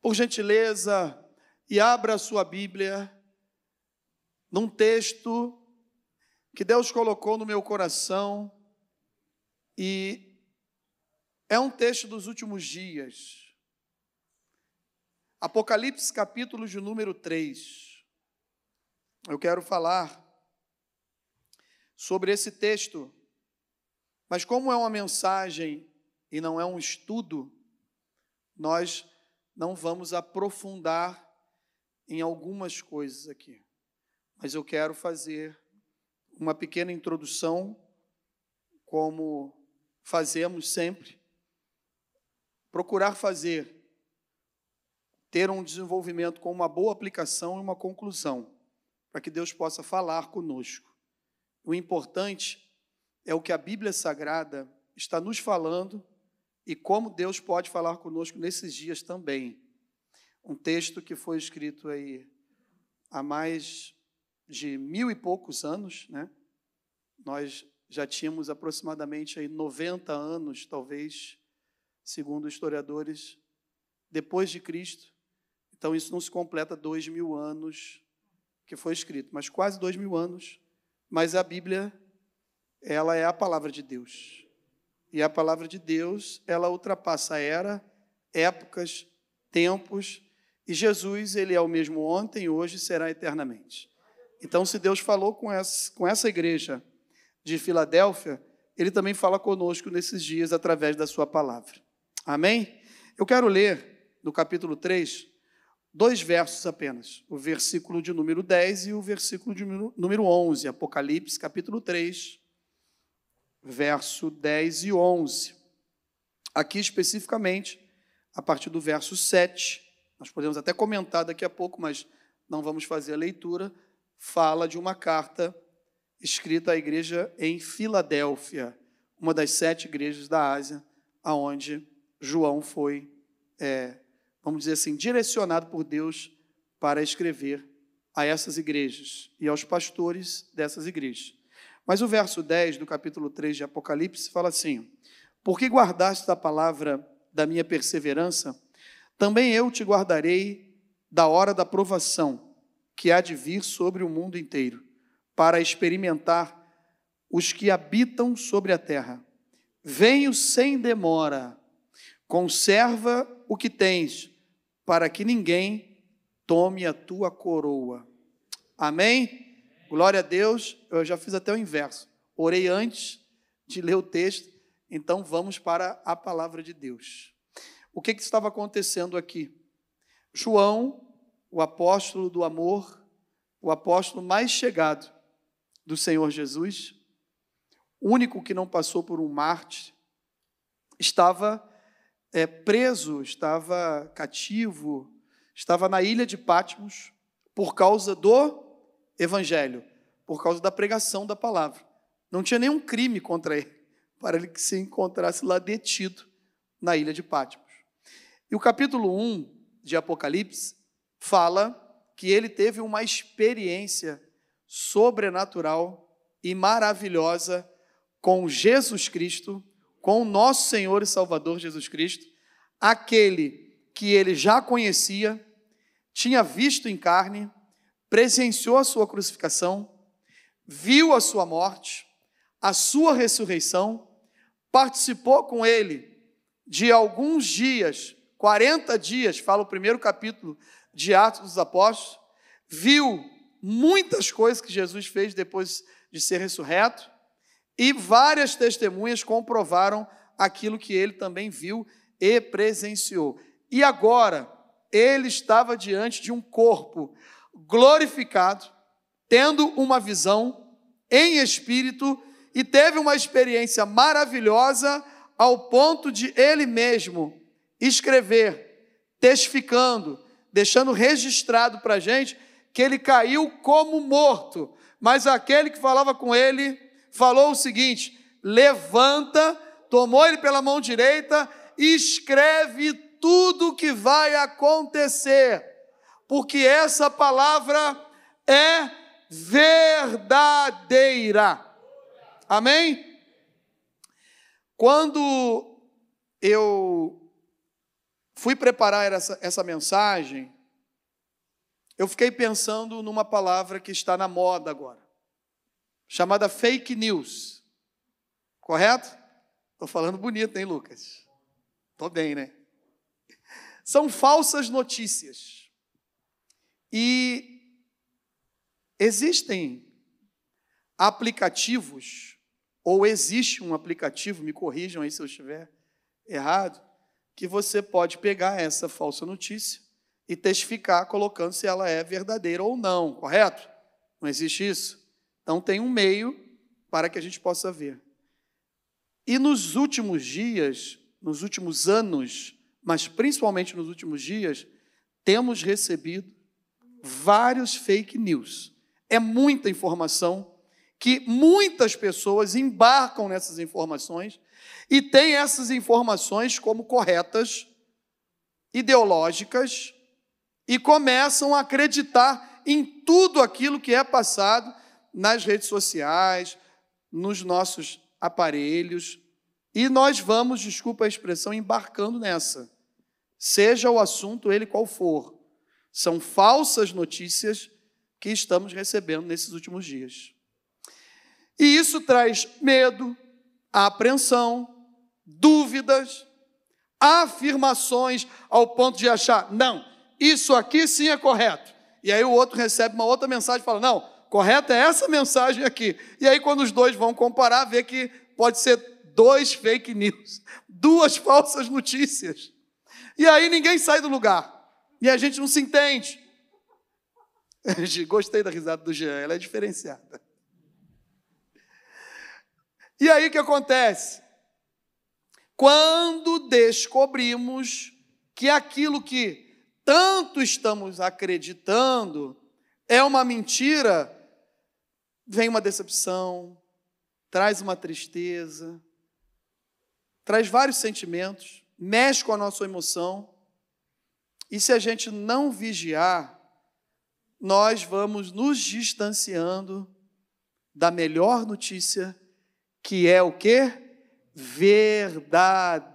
por gentileza, e abra a sua Bíblia num texto que Deus colocou no meu coração e é um texto dos últimos dias. Apocalipse, capítulo de número 3. Eu quero falar sobre esse texto, mas como é uma mensagem e não é um estudo, nós não vamos aprofundar em algumas coisas aqui. Mas eu quero fazer uma pequena introdução, como fazemos sempre, procurar fazer ter um desenvolvimento com uma boa aplicação e uma conclusão, para que Deus possa falar conosco. O importante é o que a Bíblia Sagrada está nos falando e como Deus pode falar conosco nesses dias também. Um texto que foi escrito aí há mais de mil e poucos anos, né? Nós já tínhamos aproximadamente aí 90 anos, talvez, segundo historiadores, depois de Cristo, então, isso não se completa dois mil anos que foi escrito, mas quase dois mil anos. Mas a Bíblia, ela é a palavra de Deus. E a palavra de Deus, ela ultrapassa era, épocas, tempos. E Jesus, ele é o mesmo ontem, hoje e será eternamente. Então, se Deus falou com essa, com essa igreja de Filadélfia, ele também fala conosco nesses dias através da sua palavra. Amém? Eu quero ler no capítulo 3, dois versos apenas, o versículo de número 10 e o versículo de número 11, Apocalipse, capítulo 3, verso 10 e 11. Aqui especificamente, a partir do verso 7, nós podemos até comentar daqui a pouco, mas não vamos fazer a leitura, fala de uma carta escrita à igreja em Filadélfia, uma das sete igrejas da Ásia, aonde João foi é, vamos dizer assim, direcionado por Deus para escrever a essas igrejas e aos pastores dessas igrejas. Mas o verso 10 do capítulo 3 de Apocalipse fala assim: Porque guardaste a palavra da minha perseverança, também eu te guardarei da hora da provação que há de vir sobre o mundo inteiro, para experimentar os que habitam sobre a terra. Venho sem demora, conserva o que tens, para que ninguém tome a tua coroa. Amém? Glória a Deus. Eu já fiz até o inverso. Orei antes de ler o texto, então vamos para a palavra de Deus. O que, que estava acontecendo aqui? João, o apóstolo do amor, o apóstolo mais chegado do Senhor Jesus, único que não passou por um Marte, estava é, preso, estava cativo, estava na ilha de Patmos por causa do evangelho, por causa da pregação da palavra. Não tinha nenhum crime contra ele, para ele que se encontrasse lá detido na ilha de Patmos. E o capítulo 1 de Apocalipse fala que ele teve uma experiência sobrenatural e maravilhosa com Jesus Cristo com o nosso Senhor e Salvador Jesus Cristo, aquele que ele já conhecia, tinha visto em carne, presenciou a sua crucificação, viu a sua morte, a sua ressurreição, participou com ele de alguns dias, 40 dias, fala o primeiro capítulo de Atos dos Apóstolos, viu muitas coisas que Jesus fez depois de ser ressurreto, e várias testemunhas comprovaram aquilo que ele também viu e presenciou. E agora, ele estava diante de um corpo glorificado, tendo uma visão em espírito e teve uma experiência maravilhosa ao ponto de ele mesmo escrever, testificando, deixando registrado para a gente que ele caiu como morto, mas aquele que falava com ele falou o seguinte: levanta, tomou ele pela mão direita e escreve tudo o que vai acontecer, porque essa palavra é verdadeira. Amém? Quando eu fui preparar essa, essa mensagem, eu fiquei pensando numa palavra que está na moda agora, chamada fake news. Correto? Estou falando bonito, hein, Lucas? Estou bem, né? São falsas notícias. E existem aplicativos, ou existe um aplicativo, me corrijam aí se eu estiver errado, que você pode pegar essa falsa notícia e testificar colocando se ela é verdadeira ou não, correto? Não existe isso? Então tem um meio para que a gente possa ver. E nos últimos dias, nos últimos anos, mas principalmente nos últimos dias, temos recebido vários fake news. É muita informação que muitas pessoas embarcam nessas informações e têm essas informações como corretas, ideológicas, e começam a acreditar em tudo aquilo que é passado nas redes sociais, nos nossos aparelhos, e nós vamos, desculpa a expressão, embarcando nessa. Seja o assunto ele qual for. São falsas notícias que estamos recebendo nesses últimos dias. E isso traz medo, apreensão, dúvidas, afirmações ao ponto de achar, não, isso aqui sim é correto. E aí o outro recebe uma outra mensagem e fala: não, correta é essa mensagem aqui. E aí, quando os dois vão comparar, vê que pode ser dois fake news, duas falsas notícias. E aí ninguém sai do lugar. E a gente não se entende. Gostei da risada do Jean, ela é diferenciada. E aí o que acontece? Quando descobrimos que aquilo que tanto estamos acreditando é uma mentira, vem uma decepção, traz uma tristeza, traz vários sentimentos, mexe com a nossa emoção. E se a gente não vigiar, nós vamos nos distanciando da melhor notícia, que é o que? Verdadeira.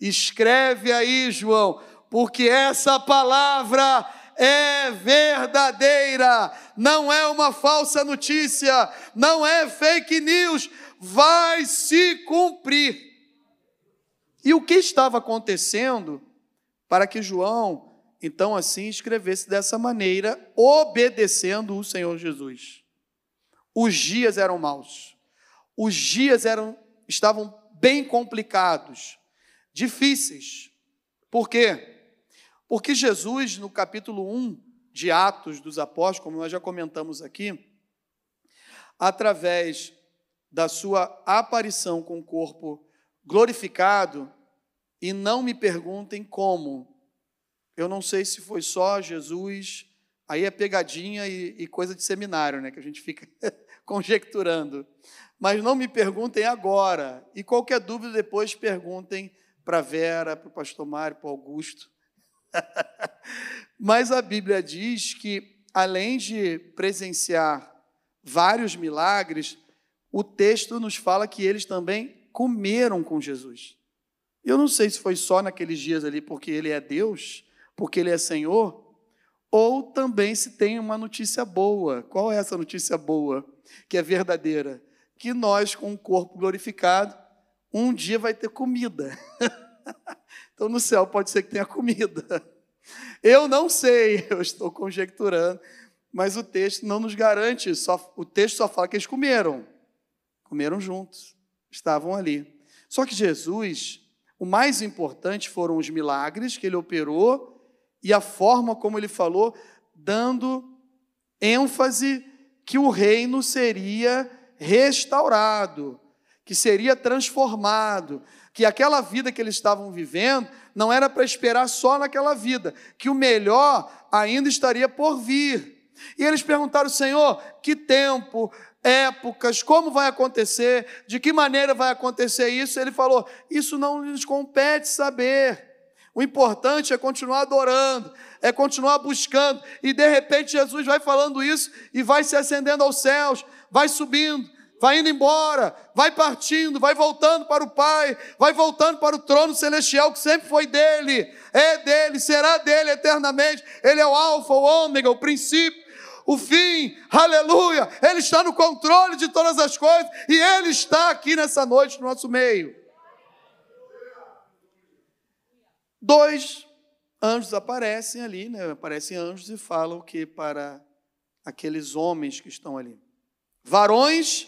Escreve aí, João porque essa palavra é verdadeira, não é uma falsa notícia, não é fake news, vai se cumprir. E o que estava acontecendo para que João, então assim, escrevesse dessa maneira, obedecendo o Senhor Jesus? Os dias eram maus, os dias eram, estavam bem complicados, difíceis. Por quê? Porque Jesus, no capítulo 1 de Atos dos Apóstolos, como nós já comentamos aqui, através da sua aparição com o corpo glorificado, e não me perguntem como, eu não sei se foi só Jesus, aí é pegadinha e, e coisa de seminário, né, que a gente fica conjecturando. Mas não me perguntem agora, e qualquer dúvida depois perguntem para Vera, para o pastor Mário, para o Augusto, Mas a Bíblia diz que, além de presenciar vários milagres, o texto nos fala que eles também comeram com Jesus. Eu não sei se foi só naqueles dias ali porque ele é Deus, porque ele é Senhor, ou também se tem uma notícia boa. Qual é essa notícia boa? Que é verdadeira. Que nós, com o corpo glorificado, um dia vai ter comida. Então no céu pode ser que tenha comida. Eu não sei, eu estou conjecturando, mas o texto não nos garante, só, o texto só fala que eles comeram. Comeram juntos, estavam ali. Só que Jesus, o mais importante foram os milagres que ele operou e a forma como ele falou, dando ênfase que o reino seria restaurado, que seria transformado, que aquela vida que eles estavam vivendo não era para esperar só naquela vida, que o melhor ainda estaria por vir. E eles perguntaram, Senhor, que tempo, épocas, como vai acontecer, de que maneira vai acontecer isso? Ele falou: Isso não nos compete saber. O importante é continuar adorando, é continuar buscando, e de repente Jesus vai falando isso e vai se acendendo aos céus, vai subindo, vai indo embora, vai partindo, vai voltando para o Pai, vai voltando para o trono celestial que sempre foi dele, é dele, será dele eternamente. Ele é o Alfa, o Ômega, o princípio, o fim, aleluia. Ele está no controle de todas as coisas e ele está aqui nessa noite no nosso meio. Dois anjos aparecem ali, né? Aparecem anjos e falam que para aqueles homens que estão ali. Varões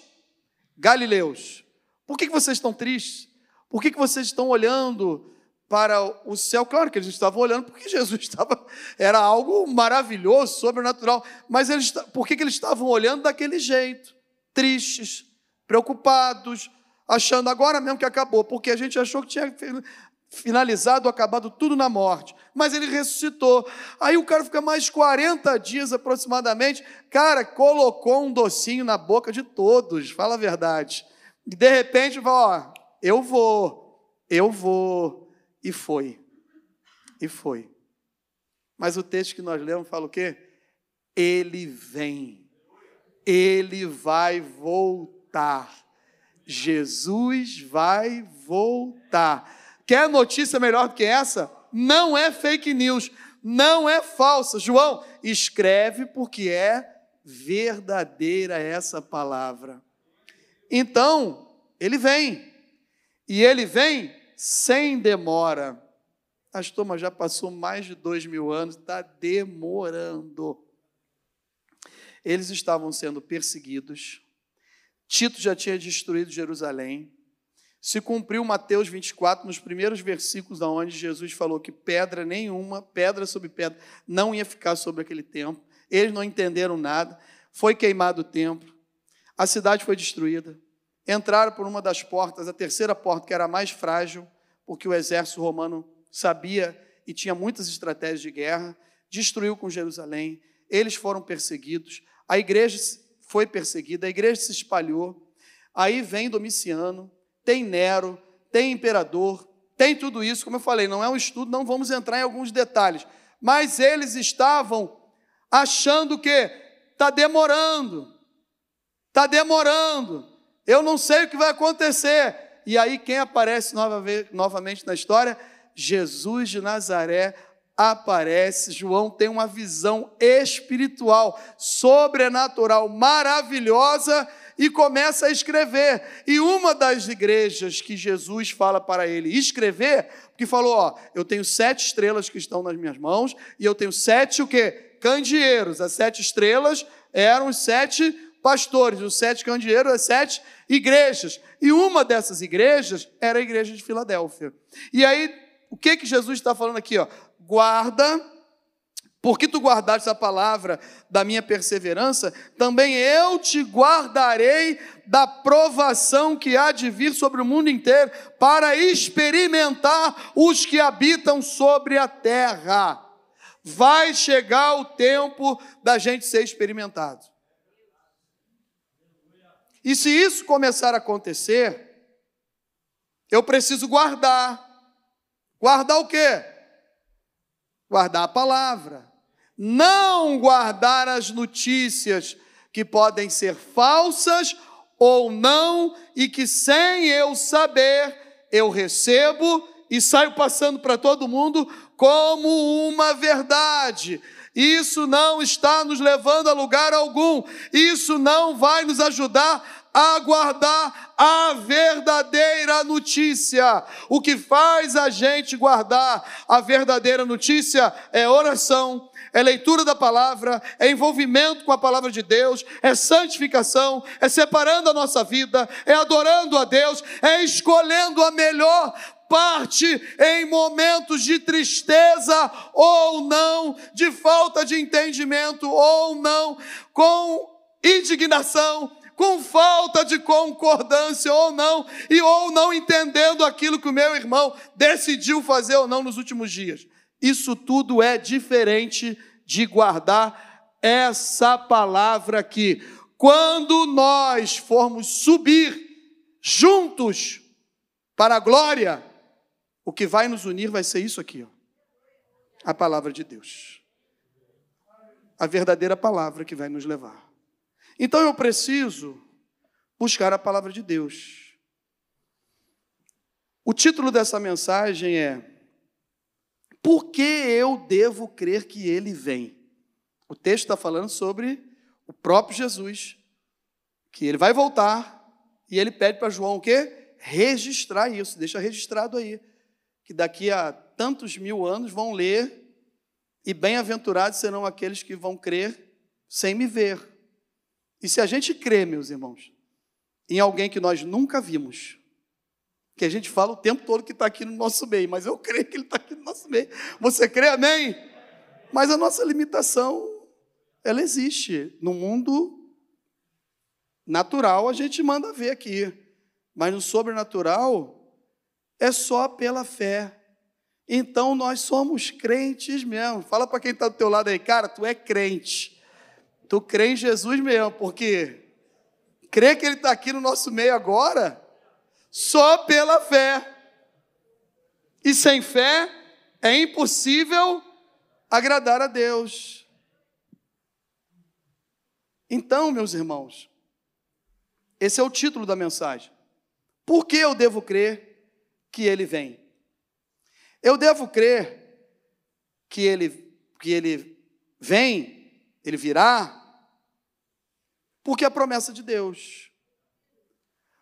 Galileus, por que, vocês estão tristes? Por que vocês estão olhando para o céu? Claro que eles estavam olhando porque Jesus estava, era algo maravilhoso, sobrenatural, mas eles, por que, que eles estavam olhando daquele jeito? Tristes, preocupados, achando agora mesmo que acabou, porque a gente achou que tinha finalizado, acabado tudo na morte. Mas ele ressuscitou. Aí o cara fica mais 40 dias aproximadamente. Cara, colocou um docinho na boca de todos, fala a verdade. E de repente Ó, eu vou, eu vou. E foi. E foi. Mas o texto que nós lemos fala o quê? Ele vem. Ele vai voltar. Jesus vai voltar. Quer notícia melhor do que essa? Não é fake news, não é falsa. João, escreve porque é verdadeira essa palavra. Então, ele vem. E ele vem sem demora. Pastor, mas já passou mais de dois mil anos, está demorando. Eles estavam sendo perseguidos. Tito já tinha destruído Jerusalém se cumpriu Mateus 24, nos primeiros versículos, onde Jesus falou que pedra nenhuma, pedra sobre pedra, não ia ficar sobre aquele templo. Eles não entenderam nada. Foi queimado o templo, a cidade foi destruída. Entraram por uma das portas, a terceira porta, que era a mais frágil, porque o exército romano sabia e tinha muitas estratégias de guerra, destruiu com Jerusalém. Eles foram perseguidos, a igreja foi perseguida, a igreja se espalhou. Aí vem Domiciano, tem Nero, tem imperador, tem tudo isso, como eu falei, não é um estudo, não vamos entrar em alguns detalhes, mas eles estavam achando que está demorando, está demorando, eu não sei o que vai acontecer. E aí, quem aparece novamente na história? Jesus de Nazaré aparece. João tem uma visão espiritual, sobrenatural, maravilhosa e começa a escrever. E uma das igrejas que Jesus fala para ele escrever, porque falou, ó, eu tenho sete estrelas que estão nas minhas mãos e eu tenho sete o quê? Candeeiros. As sete estrelas eram os sete pastores, os sete candeeiros, as sete igrejas. E uma dessas igrejas era a igreja de Filadélfia. E aí, o que que Jesus está falando aqui, ó? Guarda porque tu guardaste a palavra da minha perseverança, também eu te guardarei da provação que há de vir sobre o mundo inteiro, para experimentar os que habitam sobre a terra. Vai chegar o tempo da gente ser experimentado. E se isso começar a acontecer, eu preciso guardar. Guardar o quê? Guardar a palavra não guardar as notícias que podem ser falsas ou não, e que sem eu saber, eu recebo e saio passando para todo mundo como uma verdade. Isso não está nos levando a lugar algum, isso não vai nos ajudar a guardar a verdadeira notícia. O que faz a gente guardar a verdadeira notícia é oração, é leitura da palavra, é envolvimento com a palavra de Deus, é santificação, é separando a nossa vida, é adorando a Deus, é escolhendo a melhor parte em momentos de tristeza ou não, de falta de entendimento ou não, com indignação, com falta de concordância ou não, e ou não entendendo aquilo que o meu irmão decidiu fazer ou não nos últimos dias. Isso tudo é diferente de guardar essa palavra aqui. Quando nós formos subir juntos para a glória, o que vai nos unir vai ser isso aqui, ó. A palavra de Deus. A verdadeira palavra que vai nos levar. Então eu preciso, buscar a palavra de Deus. O título dessa mensagem é Por que eu devo crer que ele vem? O texto está falando sobre o próprio Jesus, que ele vai voltar e ele pede para João o quê? Registrar isso, deixa registrado aí, que daqui a tantos mil anos vão ler e bem-aventurados serão aqueles que vão crer sem me ver. E se a gente crê, meus irmãos, em alguém que nós nunca vimos, que a gente fala o tempo todo que está aqui no nosso meio, mas eu creio que ele está aqui no nosso meio. Você crê, amém? Mas a nossa limitação, ela existe. No mundo natural, a gente manda ver aqui. Mas no sobrenatural, é só pela fé. Então nós somos crentes mesmo. Fala para quem está do teu lado aí, cara, tu é crente. Tu crê em Jesus mesmo, porque crê que Ele está aqui no nosso meio agora só pela fé. E sem fé é impossível agradar a Deus. Então, meus irmãos, esse é o título da mensagem. Por que eu devo crer que Ele vem? Eu devo crer que ele, que ele vem, ele virá, porque é a promessa de Deus.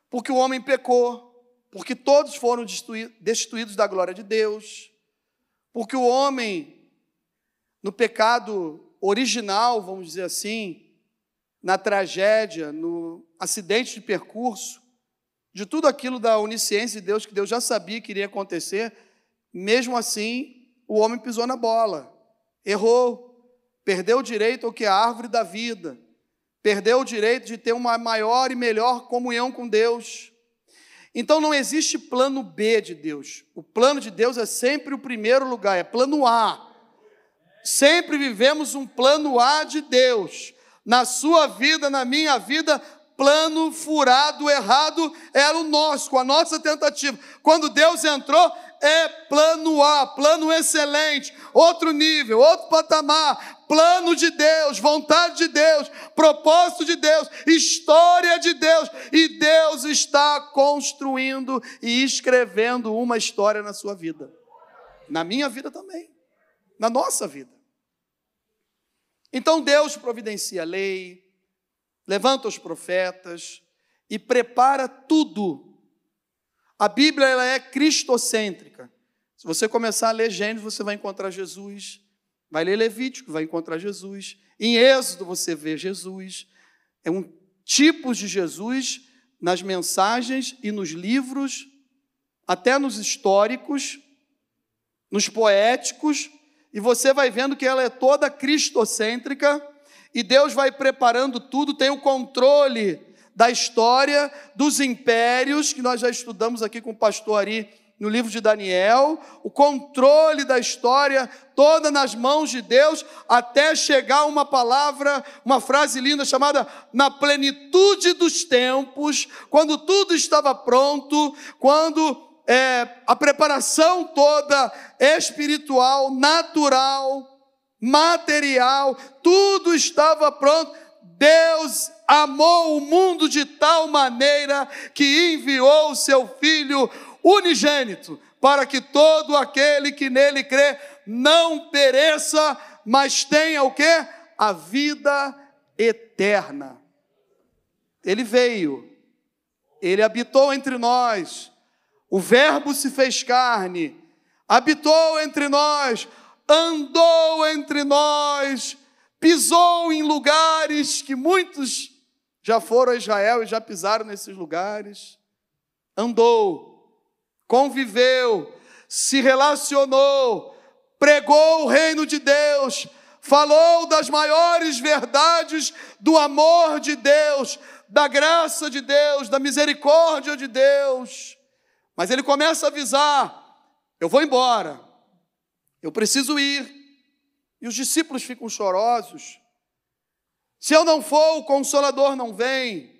Porque o homem pecou, porque todos foram destituídos da glória de Deus, porque o homem, no pecado original, vamos dizer assim, na tragédia, no acidente de percurso, de tudo aquilo da onisciência de Deus, que Deus já sabia que iria acontecer, mesmo assim, o homem pisou na bola, errou, perdeu o direito ao que é a árvore da vida, perdeu o direito de ter uma maior e melhor comunhão com Deus. Então não existe plano B de Deus. O plano de Deus é sempre o primeiro lugar, é plano A. Sempre vivemos um plano A de Deus. Na sua vida, na minha vida, plano furado, errado, era o nosso, com a nossa tentativa. Quando Deus entrou, é plano A, plano excelente, outro nível, outro patamar, plano de Deus, vontade de Deus, propósito de Deus, história de Deus, e Deus está construindo e escrevendo uma história na sua vida, na minha vida também, na nossa vida. Então Deus providencia a lei, levanta os profetas e prepara tudo a Bíblia ela é cristocêntrica. Se você começar a ler Gênesis, você vai encontrar Jesus. Vai ler Levítico, vai encontrar Jesus. Em Êxodo você vê Jesus. É um tipo de Jesus nas mensagens e nos livros, até nos históricos, nos poéticos, e você vai vendo que ela é toda cristocêntrica, e Deus vai preparando tudo, tem o controle da história dos impérios, que nós já estudamos aqui com o pastor Ari no livro de Daniel, o controle da história toda nas mãos de Deus, até chegar uma palavra, uma frase linda chamada na plenitude dos tempos, quando tudo estava pronto, quando é, a preparação toda espiritual, natural, material, tudo estava pronto. Deus amou o mundo de tal maneira que enviou o seu Filho unigênito, para que todo aquele que nele crê não pereça, mas tenha o que? A vida eterna. Ele veio, ele habitou entre nós, o Verbo se fez carne, habitou entre nós, andou entre nós, pisou em lugares que muitos já foram a Israel e já pisaram nesses lugares, andou, conviveu, se relacionou, pregou o reino de Deus, falou das maiores verdades do amor de Deus, da graça de Deus, da misericórdia de Deus. Mas ele começa a avisar: eu vou embora, eu preciso ir. E os discípulos ficam chorosos, se eu não for, o consolador não vem.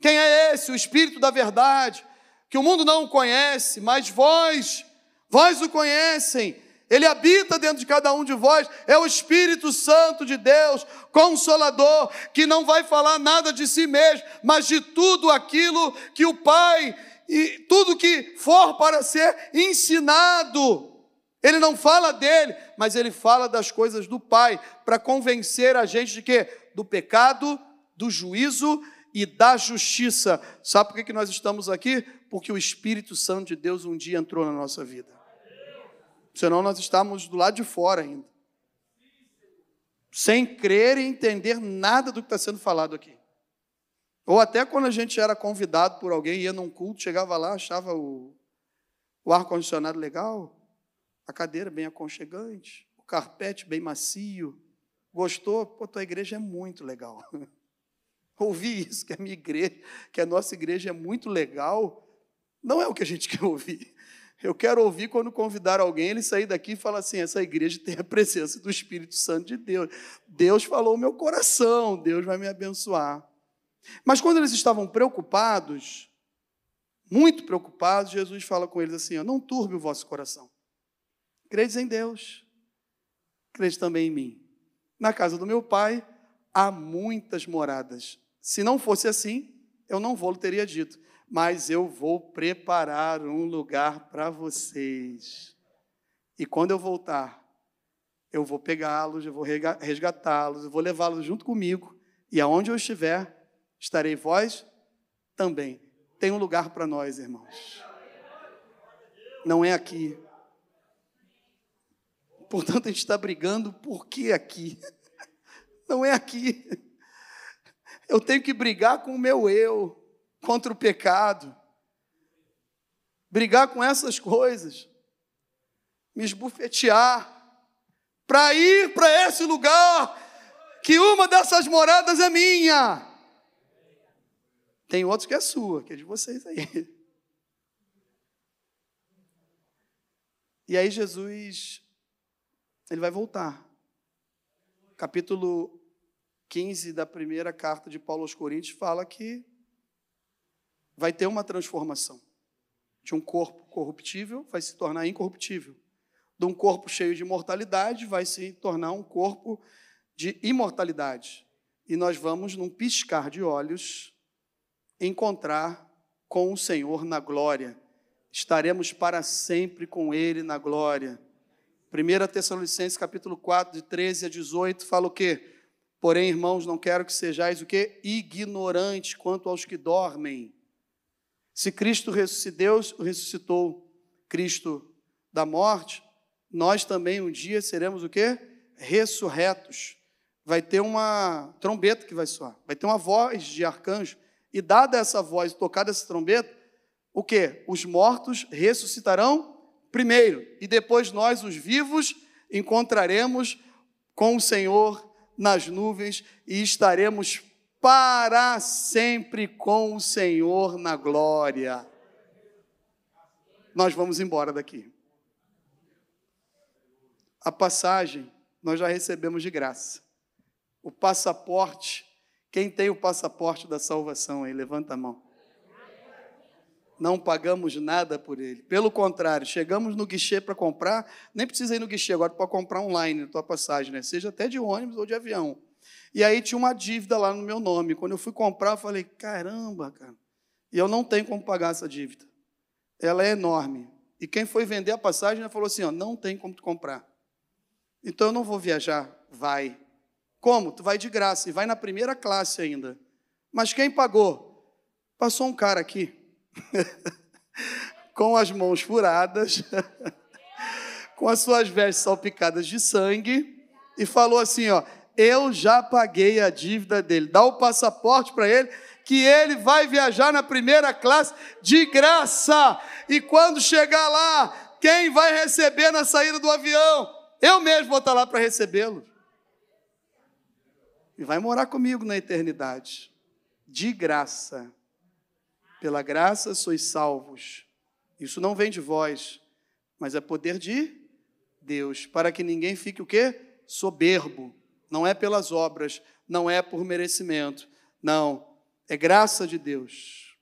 Quem é esse? O Espírito da verdade, que o mundo não conhece, mas vós, vós o conhecem. Ele habita dentro de cada um de vós, é o Espírito Santo de Deus, consolador, que não vai falar nada de si mesmo, mas de tudo aquilo que o Pai e tudo que for para ser ensinado. Ele não fala dele, mas ele fala das coisas do Pai, para convencer a gente de que do pecado, do juízo e da justiça. Sabe por que nós estamos aqui? Porque o Espírito Santo de Deus um dia entrou na nossa vida. Senão nós estamos do lado de fora ainda. Sem crer e entender nada do que está sendo falado aqui. Ou até quando a gente era convidado por alguém, ia num culto, chegava lá, achava o, o ar-condicionado legal, a cadeira bem aconchegante, o carpete bem macio. Gostou? Pô, tua igreja é muito legal. Ouvir isso, que a minha igreja, que a nossa igreja é muito legal, não é o que a gente quer ouvir. Eu quero ouvir quando convidar alguém, ele sair daqui e falar assim: essa igreja tem a presença do Espírito Santo de Deus. Deus falou meu coração, Deus vai me abençoar. Mas quando eles estavam preocupados, muito preocupados, Jesus fala com eles assim: ó, não turbe o vosso coração. Credes em Deus, credes também em mim. Na casa do meu pai há muitas moradas. Se não fosse assim, eu não vou teria dito mas eu vou preparar um lugar para vocês. E quando eu voltar, eu vou pegá-los, eu vou resgatá-los, eu vou levá-los junto comigo, e aonde eu estiver, estarei vós também. Tem um lugar para nós, irmãos. Não é aqui. Portanto, a gente está brigando, por que aqui? Não é aqui. Eu tenho que brigar com o meu eu contra o pecado, brigar com essas coisas, me esbufetear, para ir para esse lugar, que uma dessas moradas é minha. Tem outros que é sua, que é de vocês aí. E aí Jesus, ele vai voltar. Capítulo 15 da primeira carta de Paulo aos Coríntios fala que vai ter uma transformação. De um corpo corruptível vai se tornar incorruptível. De um corpo cheio de mortalidade vai se tornar um corpo de imortalidade. E nós vamos, num piscar de olhos, encontrar com o Senhor na glória. Estaremos para sempre com Ele na glória. 1 Tessalonicenses capítulo 4, de 13 a 18, fala o quê? Porém, irmãos, não quero que sejais o quê? Ignorantes quanto aos que dormem se Cristo Deus ressuscitou Cristo da morte, nós também um dia seremos o quê? Ressurretos. Vai ter uma trombeta que vai soar, vai ter uma voz de arcanjo, e dada essa voz, tocada essa trombeta, o quê? Os mortos ressuscitarão primeiro, e depois nós, os vivos, encontraremos com o Senhor nas nuvens e estaremos para sempre com o Senhor na glória. Nós vamos embora daqui. A passagem nós já recebemos de graça. O passaporte, quem tem o passaporte da salvação aí? Levanta a mão. Não pagamos nada por ele. Pelo contrário, chegamos no guichê para comprar, nem precisa ir no guichê agora para comprar online a tua passagem, né? seja até de ônibus ou de avião. E aí tinha uma dívida lá no meu nome. Quando eu fui comprar, eu falei: caramba, cara. E eu não tenho como pagar essa dívida. Ela é enorme. E quem foi vender a passagem falou assim: ó, não tem como tu comprar. Então eu não vou viajar. Vai. Como? Tu vai de graça e vai na primeira classe ainda. Mas quem pagou? Passou um cara aqui, com as mãos furadas, com as suas vestes salpicadas de sangue, e falou assim: ó, eu já paguei a dívida dele. Dá o passaporte para ele, que ele vai viajar na primeira classe de graça. E quando chegar lá, quem vai receber na saída do avião? Eu mesmo vou estar lá para recebê-lo. E vai morar comigo na eternidade, de graça. Pela graça sois salvos. Isso não vem de vós, mas é poder de Deus, para que ninguém fique o quê? Soberbo não é pelas obras, não é por merecimento, não, é graça de Deus.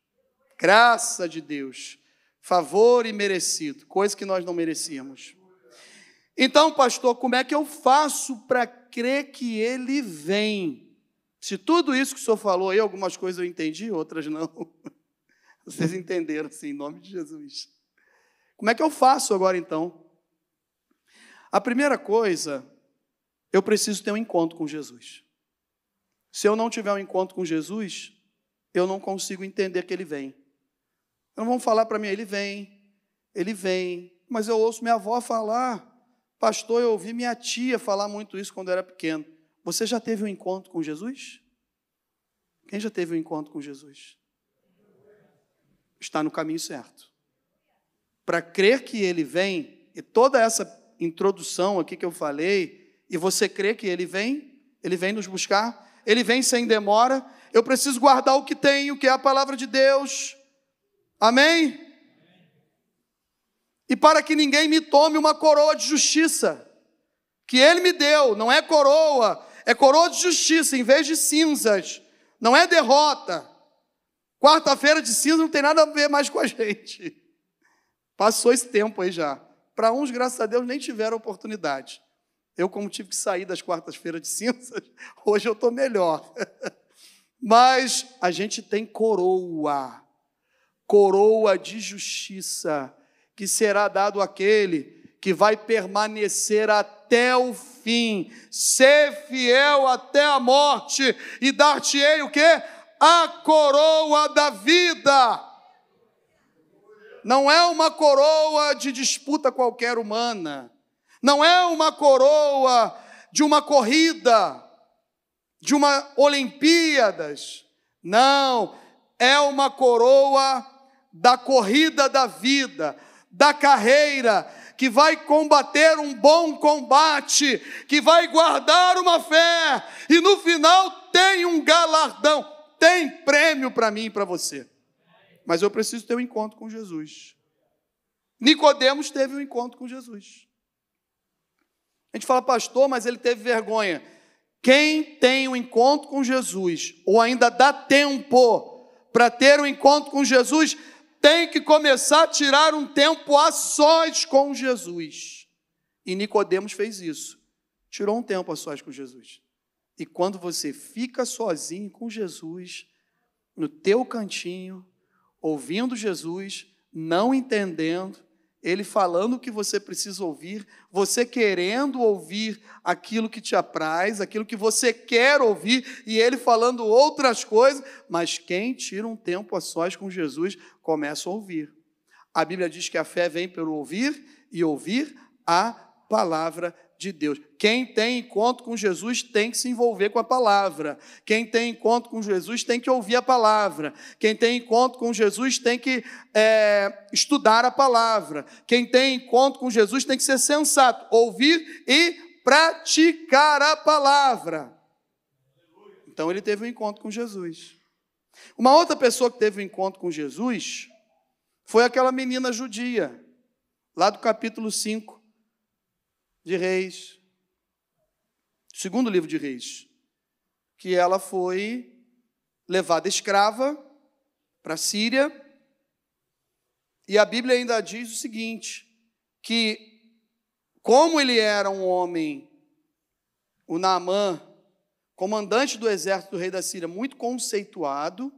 Graça de Deus, favor e merecido, coisa que nós não merecíamos. Então, pastor, como é que eu faço para crer que ele vem? Se tudo isso que o senhor falou aí, algumas coisas eu entendi, outras não. Vocês entenderam, sim, em nome de Jesus. Como é que eu faço agora então? A primeira coisa, eu preciso ter um encontro com Jesus. Se eu não tiver um encontro com Jesus, eu não consigo entender que ele vem. Não vão falar para mim, ele vem, ele vem, mas eu ouço minha avó falar, pastor, eu ouvi minha tia falar muito isso quando eu era pequeno. Você já teve um encontro com Jesus? Quem já teve um encontro com Jesus? Está no caminho certo. Para crer que ele vem, e toda essa introdução aqui que eu falei, e você crê que ele vem, ele vem nos buscar, ele vem sem demora, eu preciso guardar o que tenho, que é a palavra de Deus. Amém? E para que ninguém me tome uma coroa de justiça, que ele me deu, não é coroa, é coroa de justiça, em vez de cinzas, não é derrota. Quarta-feira de cinza não tem nada a ver mais com a gente. Passou esse tempo aí já. Para uns, graças a Deus, nem tiveram oportunidade. Eu, como tive que sair das quartas-feiras de cinzas, hoje eu estou melhor. Mas a gente tem coroa, coroa de justiça, que será dado àquele que vai permanecer até o fim, ser fiel até a morte e dar-te-ei o quê? A coroa da vida. Não é uma coroa de disputa qualquer humana, não é uma coroa de uma corrida, de uma Olimpíadas. Não, é uma coroa da corrida da vida, da carreira, que vai combater um bom combate, que vai guardar uma fé, e no final tem um galardão, tem prêmio para mim e para você. Mas eu preciso ter um encontro com Jesus. Nicodemos teve um encontro com Jesus. A gente fala, pastor, mas ele teve vergonha. Quem tem um encontro com Jesus, ou ainda dá tempo para ter um encontro com Jesus, tem que começar a tirar um tempo a sós com Jesus. E Nicodemos fez isso. Tirou um tempo a sós com Jesus. E quando você fica sozinho com Jesus, no teu cantinho, ouvindo Jesus, não entendendo, ele falando o que você precisa ouvir, você querendo ouvir aquilo que te apraz, aquilo que você quer ouvir, e ele falando outras coisas, mas quem tira um tempo a sós com Jesus começa a ouvir. A Bíblia diz que a fé vem pelo ouvir e ouvir a palavra de Deus. Quem tem encontro com Jesus tem que se envolver com a palavra. Quem tem encontro com Jesus tem que ouvir a palavra. Quem tem encontro com Jesus tem que é, estudar a palavra. Quem tem encontro com Jesus tem que ser sensato, ouvir e praticar a palavra. Então ele teve um encontro com Jesus. Uma outra pessoa que teve um encontro com Jesus foi aquela menina judia, lá do capítulo 5 de Reis, segundo livro de Reis, que ela foi levada escrava para a Síria, e a Bíblia ainda diz o seguinte: que como ele era um homem, o Naamã, comandante do exército do rei da Síria, muito conceituado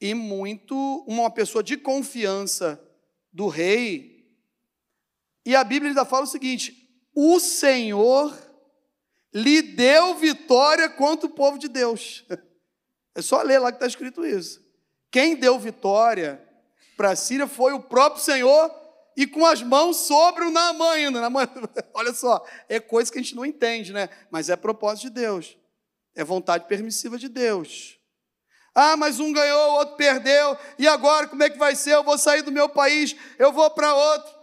e muito uma pessoa de confiança do rei. E a Bíblia ainda fala o seguinte: o Senhor lhe deu vitória contra o povo de Deus. É só ler lá que está escrito isso. Quem deu vitória para a Síria foi o próprio Senhor e com as mãos sobre o Naamã ainda. Olha só, é coisa que a gente não entende, né? Mas é propósito de Deus. É vontade permissiva de Deus. Ah, mas um ganhou, o outro perdeu, e agora como é que vai ser? Eu vou sair do meu país, eu vou para outro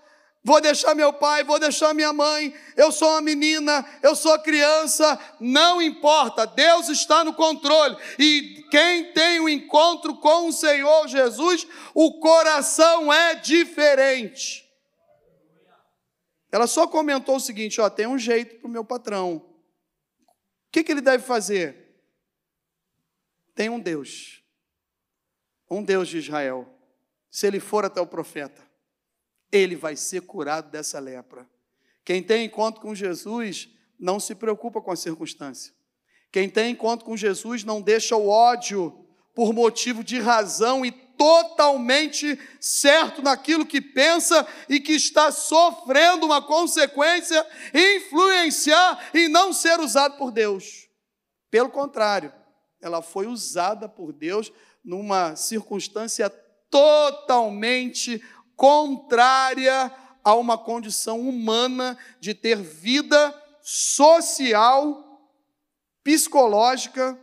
vou deixar meu pai, vou deixar minha mãe, eu sou uma menina, eu sou criança, não importa, Deus está no controle. E quem tem o um encontro com o Senhor Jesus, o coração é diferente. Ela só comentou o seguinte: ó, tem um jeito para o meu patrão. O que, que ele deve fazer? Tem um Deus, um Deus de Israel. Se ele for até o profeta, ele vai ser curado dessa lepra. Quem tem encontro com Jesus não se preocupa com a circunstância. Quem tem encontro com Jesus não deixa o ódio por motivo de razão e totalmente certo naquilo que pensa e que está sofrendo uma consequência influenciar e não ser usado por Deus. Pelo contrário, ela foi usada por Deus numa circunstância totalmente contrária a uma condição humana de ter vida social, psicológica,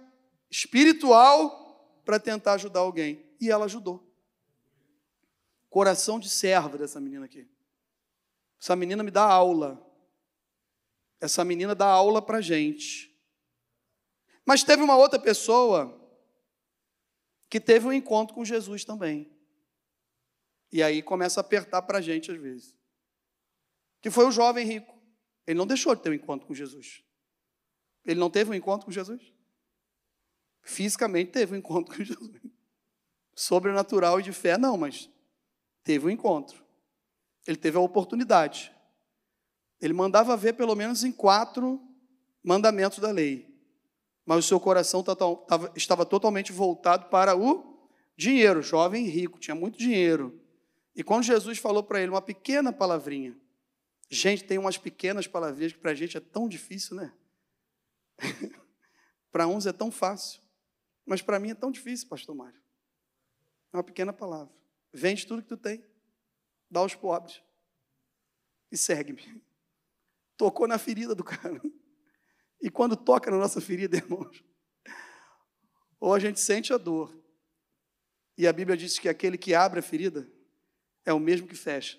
espiritual para tentar ajudar alguém. E ela ajudou. Coração de serva dessa menina aqui. Essa menina me dá aula. Essa menina dá aula para gente. Mas teve uma outra pessoa que teve um encontro com Jesus também. E aí começa a apertar para a gente às vezes. Que foi o jovem rico. Ele não deixou de ter um encontro com Jesus. Ele não teve um encontro com Jesus? Fisicamente teve um encontro com Jesus. Sobrenatural e de fé, não, mas teve um encontro. Ele teve a oportunidade. Ele mandava ver pelo menos em quatro mandamentos da lei mas o seu coração estava totalmente voltado para o dinheiro, jovem rico, tinha muito dinheiro. E quando Jesus falou para ele uma pequena palavrinha, gente, tem umas pequenas palavrinhas que para a gente é tão difícil, né? para uns é tão fácil, mas para mim é tão difícil, pastor Mário. É uma pequena palavra. Vende tudo que tu tem, dá aos pobres e segue-me. Tocou na ferida do cara. E quando toca na nossa ferida, irmãos, ou a gente sente a dor, e a Bíblia diz que aquele que abre a ferida é o mesmo que fecha.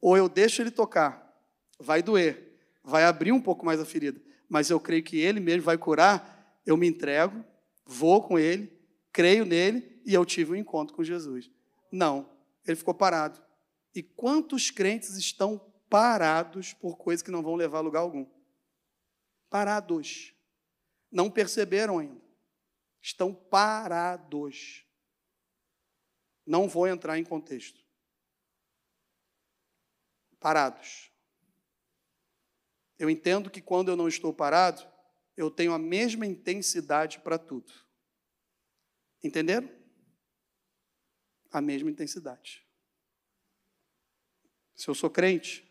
Ou eu deixo ele tocar, vai doer, vai abrir um pouco mais a ferida, mas eu creio que ele mesmo vai curar, eu me entrego, vou com ele, creio nele e eu tive um encontro com Jesus. Não, ele ficou parado. E quantos crentes estão parados por coisas que não vão levar a lugar algum? parados. Não perceberam ainda. Estão parados. Não vou entrar em contexto. Parados. Eu entendo que quando eu não estou parado, eu tenho a mesma intensidade para tudo. Entenderam? A mesma intensidade. Se eu sou crente,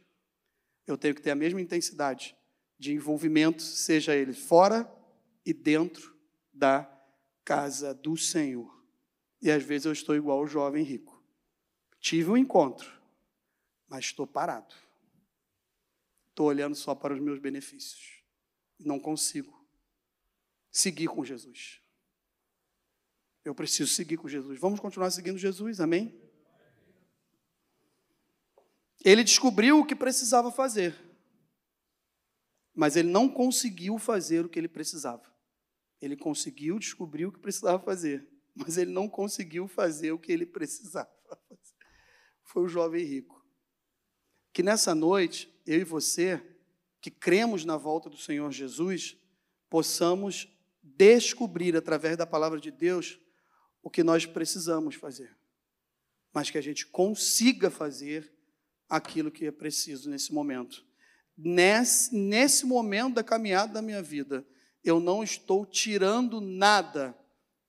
eu tenho que ter a mesma intensidade de envolvimento, seja ele fora e dentro da casa do Senhor. E às vezes eu estou igual o jovem rico. Tive um encontro, mas estou parado. Estou olhando só para os meus benefícios. Não consigo seguir com Jesus. Eu preciso seguir com Jesus. Vamos continuar seguindo Jesus, amém? Ele descobriu o que precisava fazer mas ele não conseguiu fazer o que ele precisava. Ele conseguiu descobrir o que precisava fazer, mas ele não conseguiu fazer o que ele precisava fazer. Foi o jovem rico. Que nessa noite, eu e você, que cremos na volta do Senhor Jesus, possamos descobrir através da palavra de Deus o que nós precisamos fazer, mas que a gente consiga fazer aquilo que é preciso nesse momento. Nesse, nesse momento da caminhada da minha vida, eu não estou tirando nada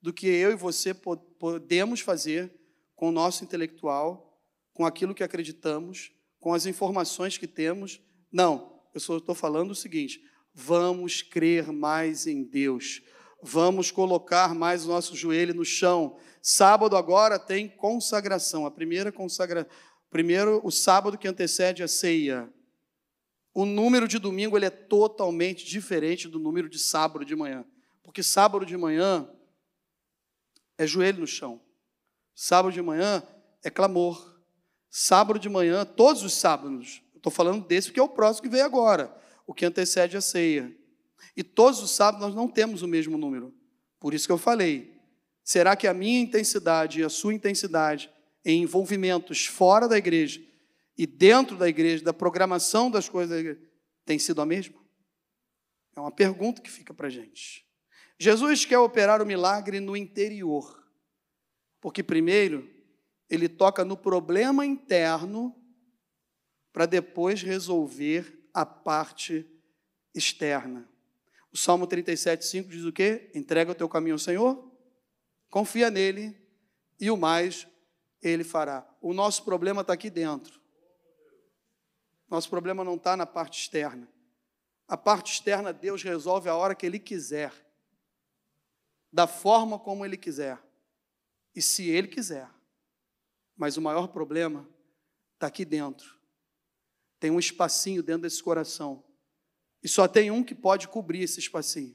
do que eu e você podemos fazer com o nosso intelectual, com aquilo que acreditamos, com as informações que temos. Não, eu só estou falando o seguinte: vamos crer mais em Deus, vamos colocar mais o nosso joelho no chão. Sábado agora tem consagração, a primeira consagração, primeiro o sábado que antecede a ceia. O número de domingo ele é totalmente diferente do número de sábado de manhã. Porque sábado de manhã é joelho no chão. Sábado de manhã é clamor. Sábado de manhã, todos os sábados, estou falando desse porque é o próximo que veio agora, o que antecede a ceia. E todos os sábados nós não temos o mesmo número. Por isso que eu falei. Será que a minha intensidade e a sua intensidade em envolvimentos fora da igreja e dentro da igreja, da programação das coisas da igreja, tem sido a mesma? É uma pergunta que fica para a gente. Jesus quer operar o milagre no interior, porque primeiro ele toca no problema interno para depois resolver a parte externa. O Salmo 37, 5 diz o quê? Entrega o teu caminho ao Senhor, confia nele e o mais ele fará. O nosso problema está aqui dentro. Nosso problema não está na parte externa. A parte externa Deus resolve a hora que Ele quiser, da forma como Ele quiser, e se Ele quiser. Mas o maior problema está aqui dentro. Tem um espacinho dentro desse coração. E só tem um que pode cobrir esse espacinho.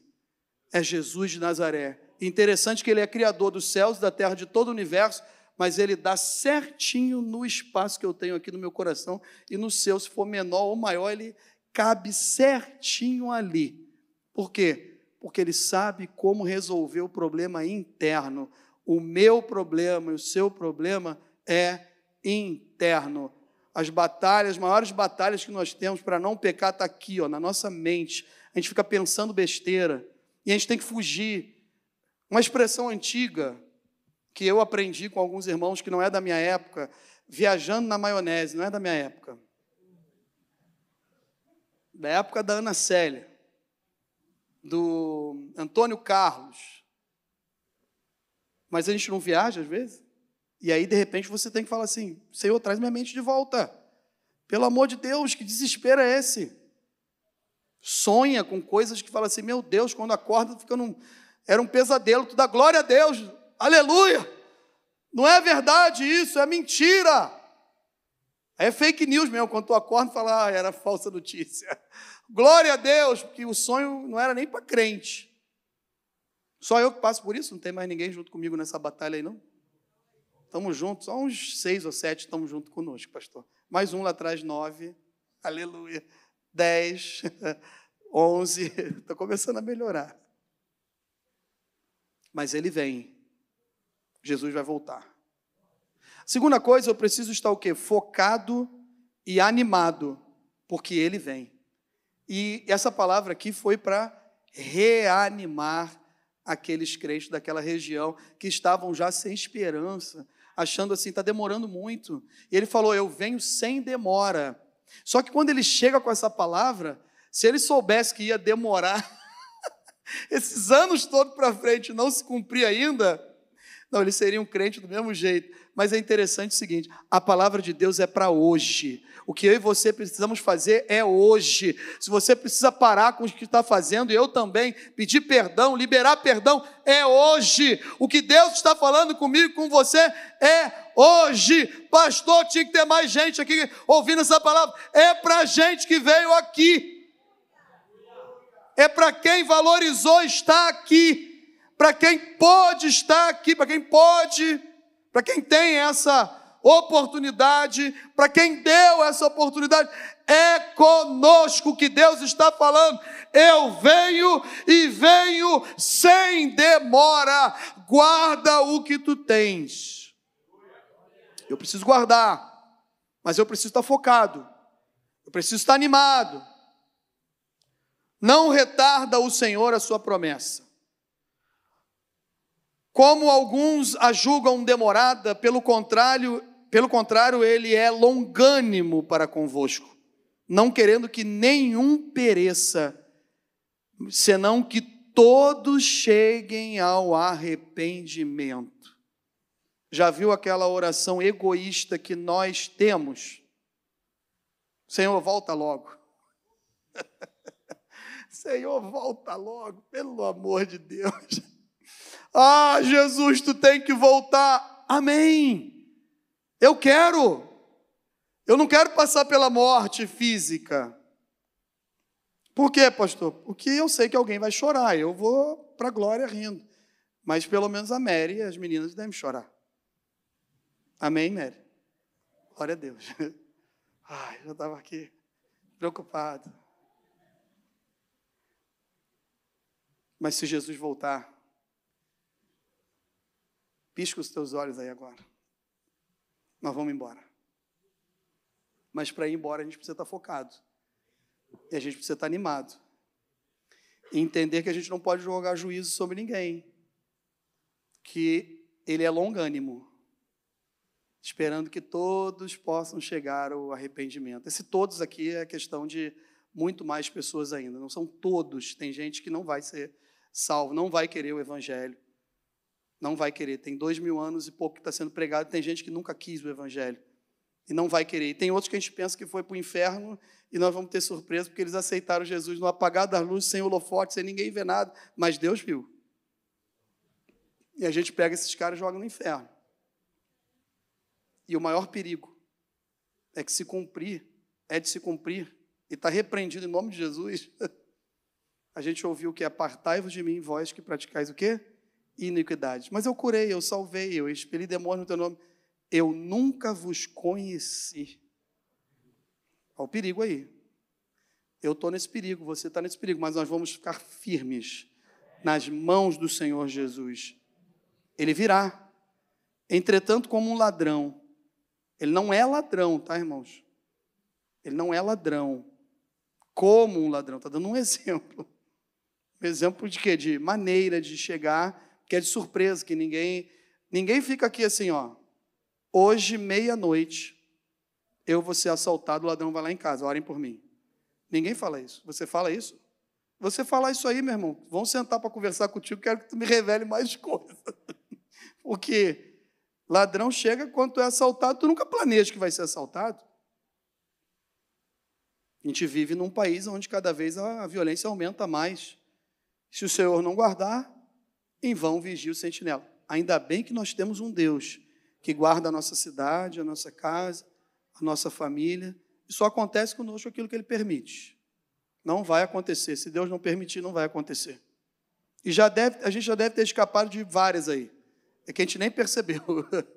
É Jesus de Nazaré. Interessante que ele é criador dos céus, da terra, de todo o universo, mas ele dá certinho no espaço que eu tenho aqui no meu coração e no seu, se for menor ou maior, ele cabe certinho ali. Por quê? Porque ele sabe como resolver o problema interno. O meu problema e o seu problema é interno. As batalhas, as maiores batalhas que nós temos para não pecar está aqui, ó, na nossa mente. A gente fica pensando besteira e a gente tem que fugir. Uma expressão antiga que eu aprendi com alguns irmãos que não é da minha época, viajando na maionese, não é da minha época. Da época da Ana Célia, do Antônio Carlos. Mas a gente não viaja às vezes? E aí, de repente, você tem que falar assim: Senhor, traz minha mente de volta. Pelo amor de Deus, que desespero é esse? Sonha com coisas que fala assim: Meu Deus, quando acorda, fica num. Era um pesadelo, tu dá glória a Deus, Aleluia! Não é verdade isso, é mentira. É fake news mesmo, quando tu acorda fala, ah, era falsa notícia. Glória a Deus, porque o sonho não era nem para crente. Só eu que passo por isso, não tem mais ninguém junto comigo nessa batalha aí, não? Estamos juntos, só uns seis ou sete estamos junto conosco, pastor. Mais um lá atrás, nove. Aleluia. Dez, onze. Estou começando a melhorar. Mas ele vem. Jesus vai voltar. Segunda coisa, eu preciso estar o quê? Focado e animado, porque ele vem. E essa palavra aqui foi para reanimar aqueles crentes daquela região que estavam já sem esperança, achando assim, está demorando muito. E ele falou: Eu venho sem demora. Só que quando ele chega com essa palavra, se ele soubesse que ia demorar esses anos todos para frente não se cumprir ainda, não, eles seriam crentes do mesmo jeito. Mas é interessante o seguinte: a palavra de Deus é para hoje. O que eu e você precisamos fazer é hoje. Se você precisa parar com o que está fazendo, eu também, pedir perdão, liberar perdão, é hoje. O que Deus está falando comigo, com você, é hoje. Pastor, tinha que ter mais gente aqui ouvindo essa palavra. É para gente que veio aqui. É para quem valorizou estar aqui para quem pode estar aqui, para quem pode, para quem tem essa oportunidade, para quem deu essa oportunidade, é conosco que Deus está falando. Eu venho e venho sem demora. Guarda o que tu tens. Eu preciso guardar, mas eu preciso estar focado. Eu preciso estar animado. Não retarda o Senhor a sua promessa. Como alguns a julgam demorada, pelo contrário, pelo contrário, ele é longânimo para convosco, não querendo que nenhum pereça, senão que todos cheguem ao arrependimento. Já viu aquela oração egoísta que nós temos? Senhor, volta logo. Senhor, volta logo, pelo amor de Deus. Ah, Jesus, tu tem que voltar. Amém. Eu quero. Eu não quero passar pela morte física. Por quê, pastor? Porque eu sei que alguém vai chorar. Eu vou para a glória rindo. Mas pelo menos a Mary e as meninas devem chorar. Amém, Mary? Glória a Deus. Ai, já estava aqui preocupado. Mas se Jesus voltar, Pisca os teus olhos aí agora. Nós vamos embora. Mas para ir embora a gente precisa estar focado. E a gente precisa estar animado. E entender que a gente não pode jogar juízo sobre ninguém. Que ele é longânimo. Esperando que todos possam chegar ao arrependimento. Esse todos aqui é questão de muito mais pessoas ainda. Não são todos. Tem gente que não vai ser salvo, não vai querer o Evangelho. Não vai querer. Tem dois mil anos e pouco que está sendo pregado. Tem gente que nunca quis o Evangelho e não vai querer. E tem outros que a gente pensa que foi para o inferno e nós vamos ter surpresa porque eles aceitaram Jesus no apagar das luzes, sem holofote, sem ninguém ver nada. Mas Deus viu. E a gente pega esses caras e joga no inferno. E o maior perigo é que se cumprir, é de se cumprir, e está repreendido em nome de Jesus. A gente ouviu que apartai-vos de mim, vós que praticais o quê? Iniquidade. Mas eu curei, eu salvei, eu expeli demônio no teu nome. Eu nunca vos conheci. Olha o perigo aí. Eu estou nesse perigo, você está nesse perigo, mas nós vamos ficar firmes nas mãos do Senhor Jesus. Ele virá. Entretanto, como um ladrão. Ele não é ladrão, tá, irmãos? Ele não é ladrão. Como um ladrão. Está dando um exemplo. Um exemplo de quê? De maneira de chegar, que é de surpresa, que ninguém. Ninguém fica aqui assim, ó. Hoje, meia-noite, eu vou ser assaltado, o ladrão vai lá em casa, orem por mim. Ninguém fala isso. Você fala isso? Você fala isso aí, meu irmão. Vamos sentar para conversar contigo, quero que tu me revele mais coisas. Porque ladrão chega quando tu é assaltado, tu nunca planeja que vai ser assaltado. A gente vive num país onde cada vez a violência aumenta mais. Se o Senhor não guardar, em vão vigia o sentinela. Ainda bem que nós temos um Deus que guarda a nossa cidade, a nossa casa, a nossa família. E só acontece conosco aquilo que Ele permite. Não vai acontecer. Se Deus não permitir, não vai acontecer. E já deve, a gente já deve ter escapado de várias aí. É que a gente nem percebeu.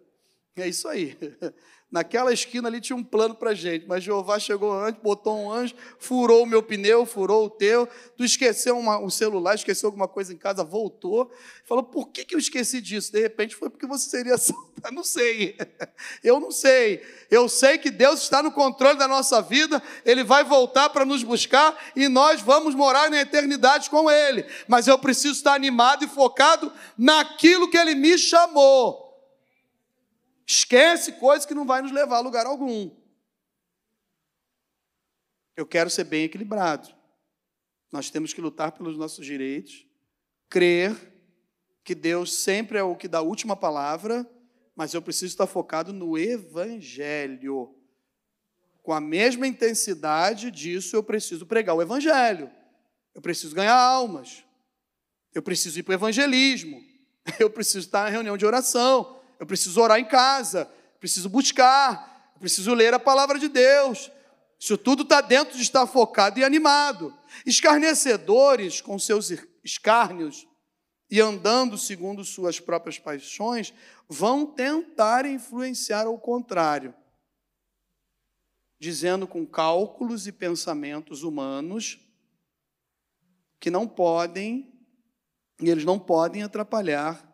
É isso aí. Naquela esquina ali tinha um plano para gente, mas Jeová chegou antes, botou um anjo, furou o meu pneu, furou o teu. Tu esqueceu uma, um celular, esqueceu alguma coisa em casa, voltou. Falou, por que, que eu esqueci disso? De repente foi porque você seria assaltado. Não sei. Eu não sei. Eu sei que Deus está no controle da nossa vida, Ele vai voltar para nos buscar e nós vamos morar na eternidade com Ele. Mas eu preciso estar animado e focado naquilo que Ele me chamou. Esquece coisas que não vai nos levar a lugar algum. Eu quero ser bem equilibrado. Nós temos que lutar pelos nossos direitos, crer que Deus sempre é o que dá a última palavra, mas eu preciso estar focado no Evangelho. Com a mesma intensidade disso, eu preciso pregar o Evangelho. Eu preciso ganhar almas. Eu preciso ir para o evangelismo. Eu preciso estar na reunião de oração eu preciso orar em casa, preciso buscar, preciso ler a palavra de Deus. Isso tudo está dentro de estar focado e animado. Escarnecedores com seus escárnios e andando segundo suas próprias paixões, vão tentar influenciar ao contrário, dizendo com cálculos e pensamentos humanos que não podem, e eles não podem atrapalhar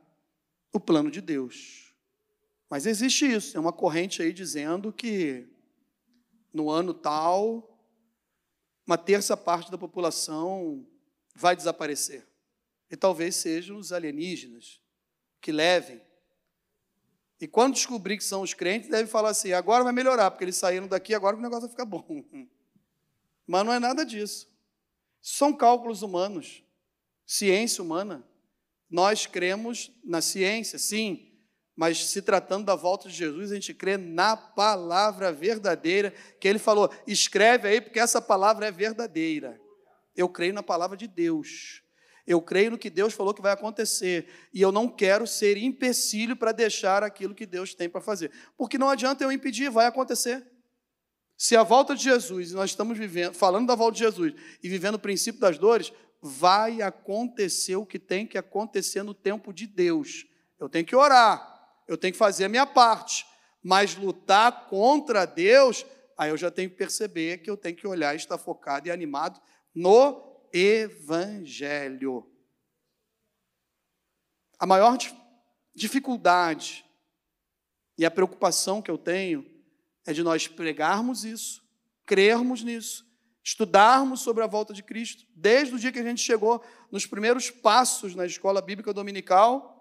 o plano de Deus. Mas existe isso, é uma corrente aí dizendo que no ano tal, uma terça parte da população vai desaparecer. E talvez sejam os alienígenas que levem. E quando descobrir que são os crentes, deve falar assim: agora vai melhorar, porque eles saíram daqui, agora o negócio vai ficar bom. Mas não é nada disso. São cálculos humanos, ciência humana. Nós cremos na ciência, sim, mas se tratando da volta de Jesus, a gente crê na palavra verdadeira, que ele falou, escreve aí, porque essa palavra é verdadeira. Eu creio na palavra de Deus. Eu creio no que Deus falou que vai acontecer. E eu não quero ser empecilho para deixar aquilo que Deus tem para fazer. Porque não adianta eu impedir, vai acontecer. Se a volta de Jesus, e nós estamos vivendo, falando da volta de Jesus, e vivendo o princípio das dores, vai acontecer o que tem que acontecer no tempo de Deus. Eu tenho que orar, eu tenho que fazer a minha parte. Mas lutar contra Deus, aí eu já tenho que perceber que eu tenho que olhar e estar focado e animado no Evangelho. A maior dificuldade e a preocupação que eu tenho é de nós pregarmos isso, crermos nisso, estudarmos sobre a volta de Cristo, desde o dia que a gente chegou nos primeiros passos na escola bíblica dominical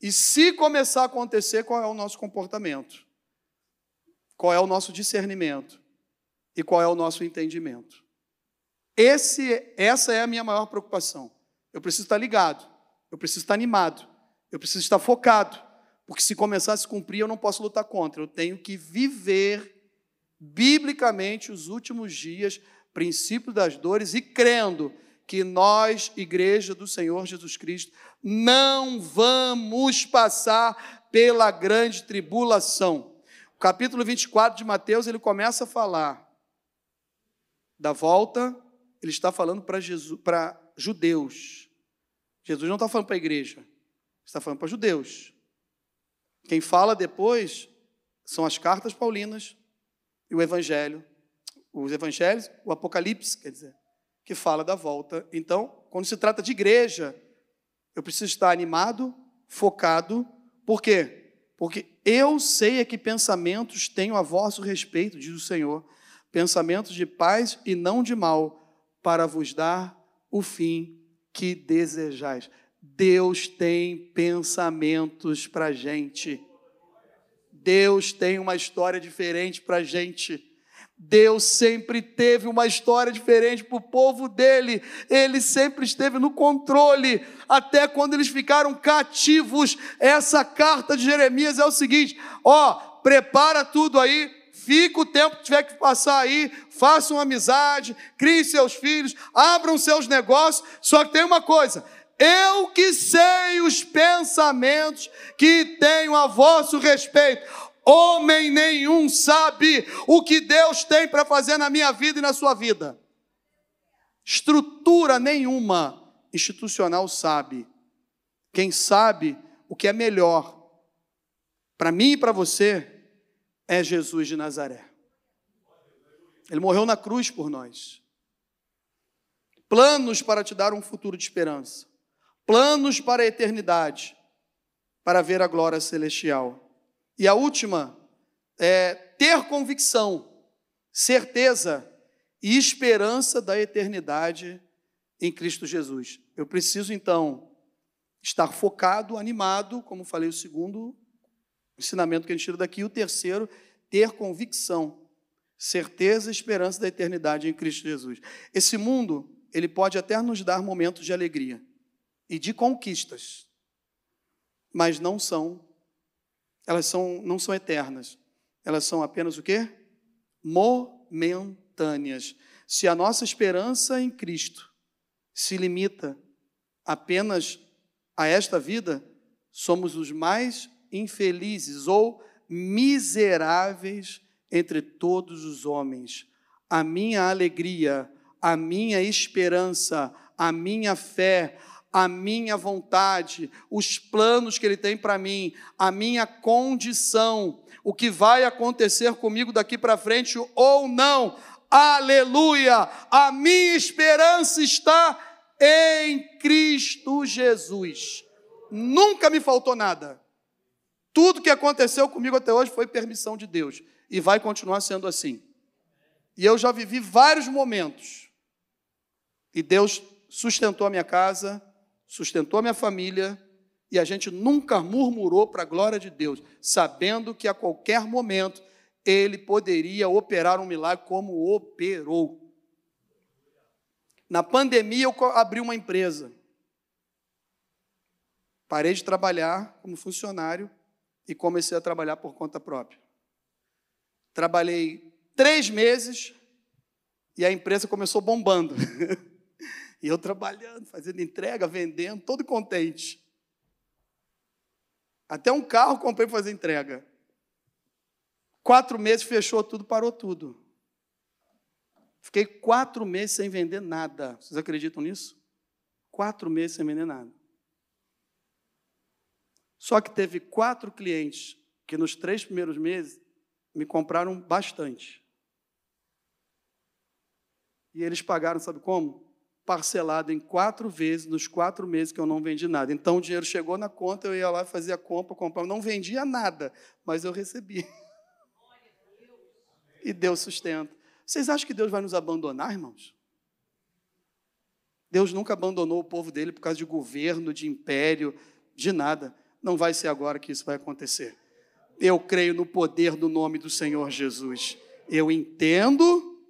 e se começar a acontecer, qual é o nosso comportamento? Qual é o nosso discernimento? E qual é o nosso entendimento? Esse, essa é a minha maior preocupação. Eu preciso estar ligado, eu preciso estar animado, eu preciso estar focado, porque se começar a se cumprir, eu não posso lutar contra. Eu tenho que viver biblicamente os últimos dias, princípio das dores e crendo que nós, igreja do Senhor Jesus Cristo, não vamos passar pela grande tribulação. O capítulo 24 de Mateus, ele começa a falar da volta, ele está falando para Jesus, para judeus. Jesus não está falando para a igreja, está falando para judeus. Quem fala depois são as cartas paulinas e o evangelho, os evangelhos, o Apocalipse, quer dizer, que fala da volta. Então, quando se trata de igreja, eu preciso estar animado, focado, por quê? Porque eu sei a que pensamentos tenho a vosso respeito, diz o Senhor, pensamentos de paz e não de mal, para vos dar o fim que desejais. Deus tem pensamentos para a gente. Deus tem uma história diferente para a gente. Deus sempre teve uma história diferente para o povo dele, ele sempre esteve no controle, até quando eles ficaram cativos. Essa carta de Jeremias é o seguinte: ó, prepara tudo aí, fica o tempo que tiver que passar aí, façam amizade, criem seus filhos, abram seus negócios, só que tem uma coisa. Eu que sei os pensamentos que tenho a vosso respeito. Homem nenhum sabe o que Deus tem para fazer na minha vida e na sua vida. Estrutura nenhuma institucional sabe. Quem sabe o que é melhor para mim e para você é Jesus de Nazaré. Ele morreu na cruz por nós. Planos para te dar um futuro de esperança. Planos para a eternidade, para ver a glória celestial. E a última é ter convicção, certeza e esperança da eternidade em Cristo Jesus. Eu preciso então estar focado, animado, como falei o segundo ensinamento que a gente tira daqui, o terceiro, ter convicção, certeza e esperança da eternidade em Cristo Jesus. Esse mundo, ele pode até nos dar momentos de alegria e de conquistas, mas não são elas são, não são eternas. Elas são apenas o quê? Momentâneas. Se a nossa esperança em Cristo se limita apenas a esta vida, somos os mais infelizes ou miseráveis entre todos os homens. A minha alegria, a minha esperança, a minha fé, a minha vontade, os planos que Ele tem para mim, a minha condição, o que vai acontecer comigo daqui para frente ou não. Aleluia! A minha esperança está em Cristo Jesus. Nunca me faltou nada. Tudo que aconteceu comigo até hoje foi permissão de Deus e vai continuar sendo assim. E eu já vivi vários momentos. E Deus sustentou a minha casa, sustentou a minha família e a gente nunca murmurou para a glória de Deus, sabendo que a qualquer momento ele poderia operar um milagre como operou. Na pandemia eu abri uma empresa. Parei de trabalhar como funcionário e comecei a trabalhar por conta própria. Trabalhei três meses e a empresa começou bombando. E eu trabalhando, fazendo entrega, vendendo, todo contente. Até um carro comprei para fazer entrega. Quatro meses fechou tudo, parou tudo. Fiquei quatro meses sem vender nada. Vocês acreditam nisso? Quatro meses sem vender nada. Só que teve quatro clientes que nos três primeiros meses me compraram bastante. E eles pagaram, sabe como? Parcelado em quatro vezes nos quatro meses que eu não vendi nada. Então o dinheiro chegou na conta, eu ia lá fazer a compra, comprava, não vendia nada, mas eu recebi. E Deus sustenta. Vocês acham que Deus vai nos abandonar, irmãos? Deus nunca abandonou o povo dele por causa de governo, de império, de nada. Não vai ser agora que isso vai acontecer. Eu creio no poder do nome do Senhor Jesus. Eu entendo,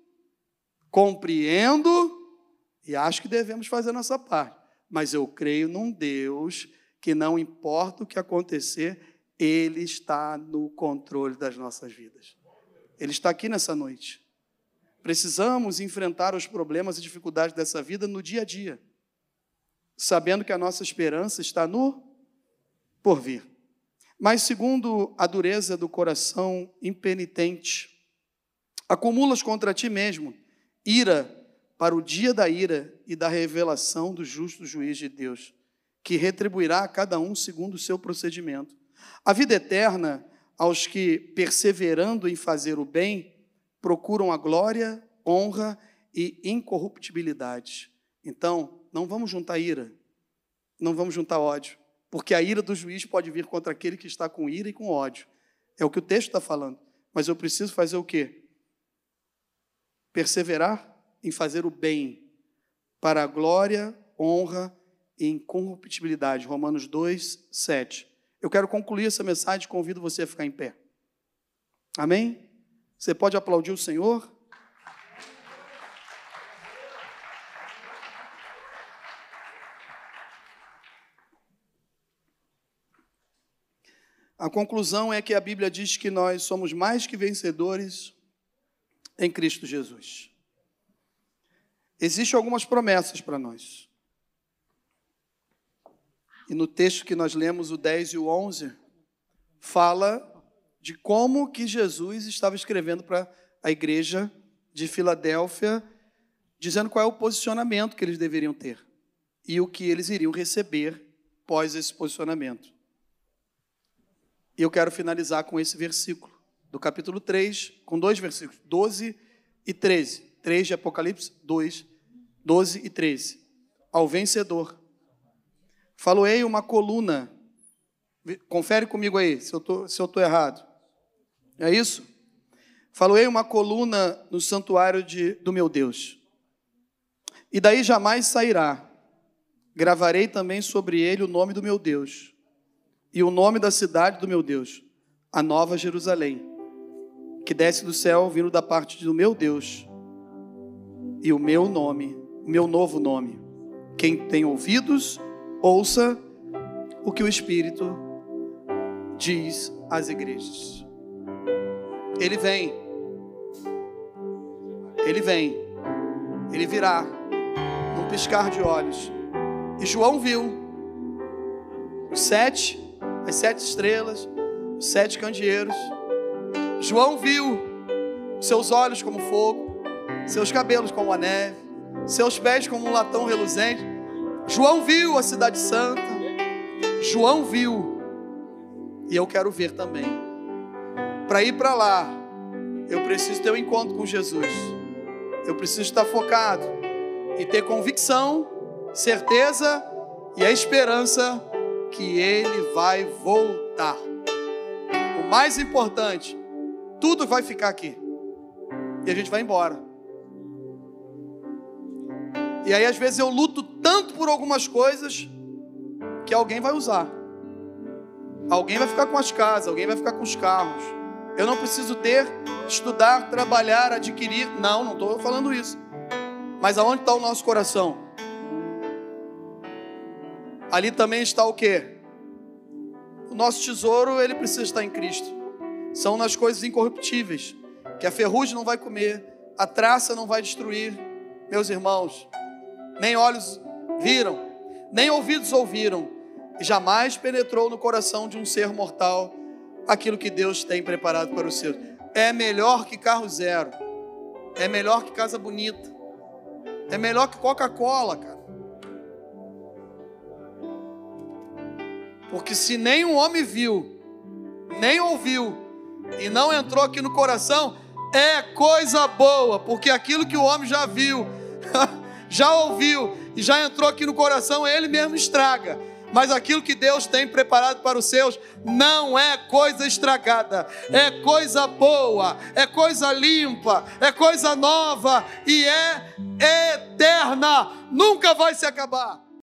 compreendo E acho que devemos fazer nossa parte. Mas eu creio num Deus que não importa o que acontecer, Ele está no controle das nossas vidas. Ele está aqui nessa noite. Precisamos enfrentar os problemas e dificuldades dessa vida no dia a dia, sabendo que a nossa esperança está no porvir. Mas, segundo a dureza do coração impenitente, acumulas contra ti mesmo ira para o dia da ira e da revelação do justo juiz de Deus, que retribuirá a cada um segundo o seu procedimento. A vida eterna aos que, perseverando em fazer o bem, procuram a glória, honra e incorruptibilidade. Então, não vamos juntar ira, não vamos juntar ódio, porque a ira do juiz pode vir contra aquele que está com ira e com ódio. É o que o texto está falando. Mas eu preciso fazer o quê? Perseverar em fazer o bem, para a glória, honra e incorruptibilidade. Romanos 2, 7. Eu quero concluir essa mensagem convido você a ficar em pé. Amém? Você pode aplaudir o Senhor? A conclusão é que a Bíblia diz que nós somos mais que vencedores em Cristo Jesus. Existem algumas promessas para nós. E no texto que nós lemos, o 10 e o 11, fala de como que Jesus estava escrevendo para a igreja de Filadélfia, dizendo qual é o posicionamento que eles deveriam ter e o que eles iriam receber pós esse posicionamento. E eu quero finalizar com esse versículo do capítulo 3, com dois versículos, 12 e 13. 3 de Apocalipse, 2, 12 e 13. Ao vencedor. Faloei uma coluna. Confere comigo aí, se eu estou errado. É isso? Faloei uma coluna no santuário de, do meu Deus. E daí jamais sairá. Gravarei também sobre ele o nome do meu Deus e o nome da cidade do meu Deus, a Nova Jerusalém, que desce do céu vindo da parte do meu Deus, e o meu nome, o meu novo nome. Quem tem ouvidos, ouça o que o Espírito diz às igrejas. Ele vem. Ele vem. Ele virá num piscar de olhos. E João viu os sete, as sete estrelas, os sete candeeiros. João viu seus olhos como fogo, seus cabelos como a neve, seus pés como um latão reluzente. João viu a cidade santa. João viu. E eu quero ver também. Para ir para lá, eu preciso ter um encontro com Jesus. Eu preciso estar focado e ter convicção, certeza e a esperança que ele vai voltar. O mais importante, tudo vai ficar aqui. E a gente vai embora. E aí, às vezes, eu luto tanto por algumas coisas que alguém vai usar. Alguém vai ficar com as casas, alguém vai ficar com os carros. Eu não preciso ter, estudar, trabalhar, adquirir. Não, não estou falando isso. Mas aonde está o nosso coração? Ali também está o quê? O nosso tesouro, ele precisa estar em Cristo. São nas coisas incorruptíveis, que a ferrugem não vai comer, a traça não vai destruir. Meus irmãos, nem olhos viram, nem ouvidos ouviram, e jamais penetrou no coração de um ser mortal aquilo que Deus tem preparado para os seus. É melhor que carro zero, é melhor que casa bonita, é melhor que Coca-Cola, cara. Porque se nenhum homem viu, nem ouviu, e não entrou aqui no coração, é coisa boa, porque aquilo que o homem já viu, já ouviu e já entrou aqui no coração, ele mesmo estraga. Mas aquilo que Deus tem preparado para os seus não é coisa estragada, é coisa boa, é coisa limpa, é coisa nova e é eterna, nunca vai se acabar.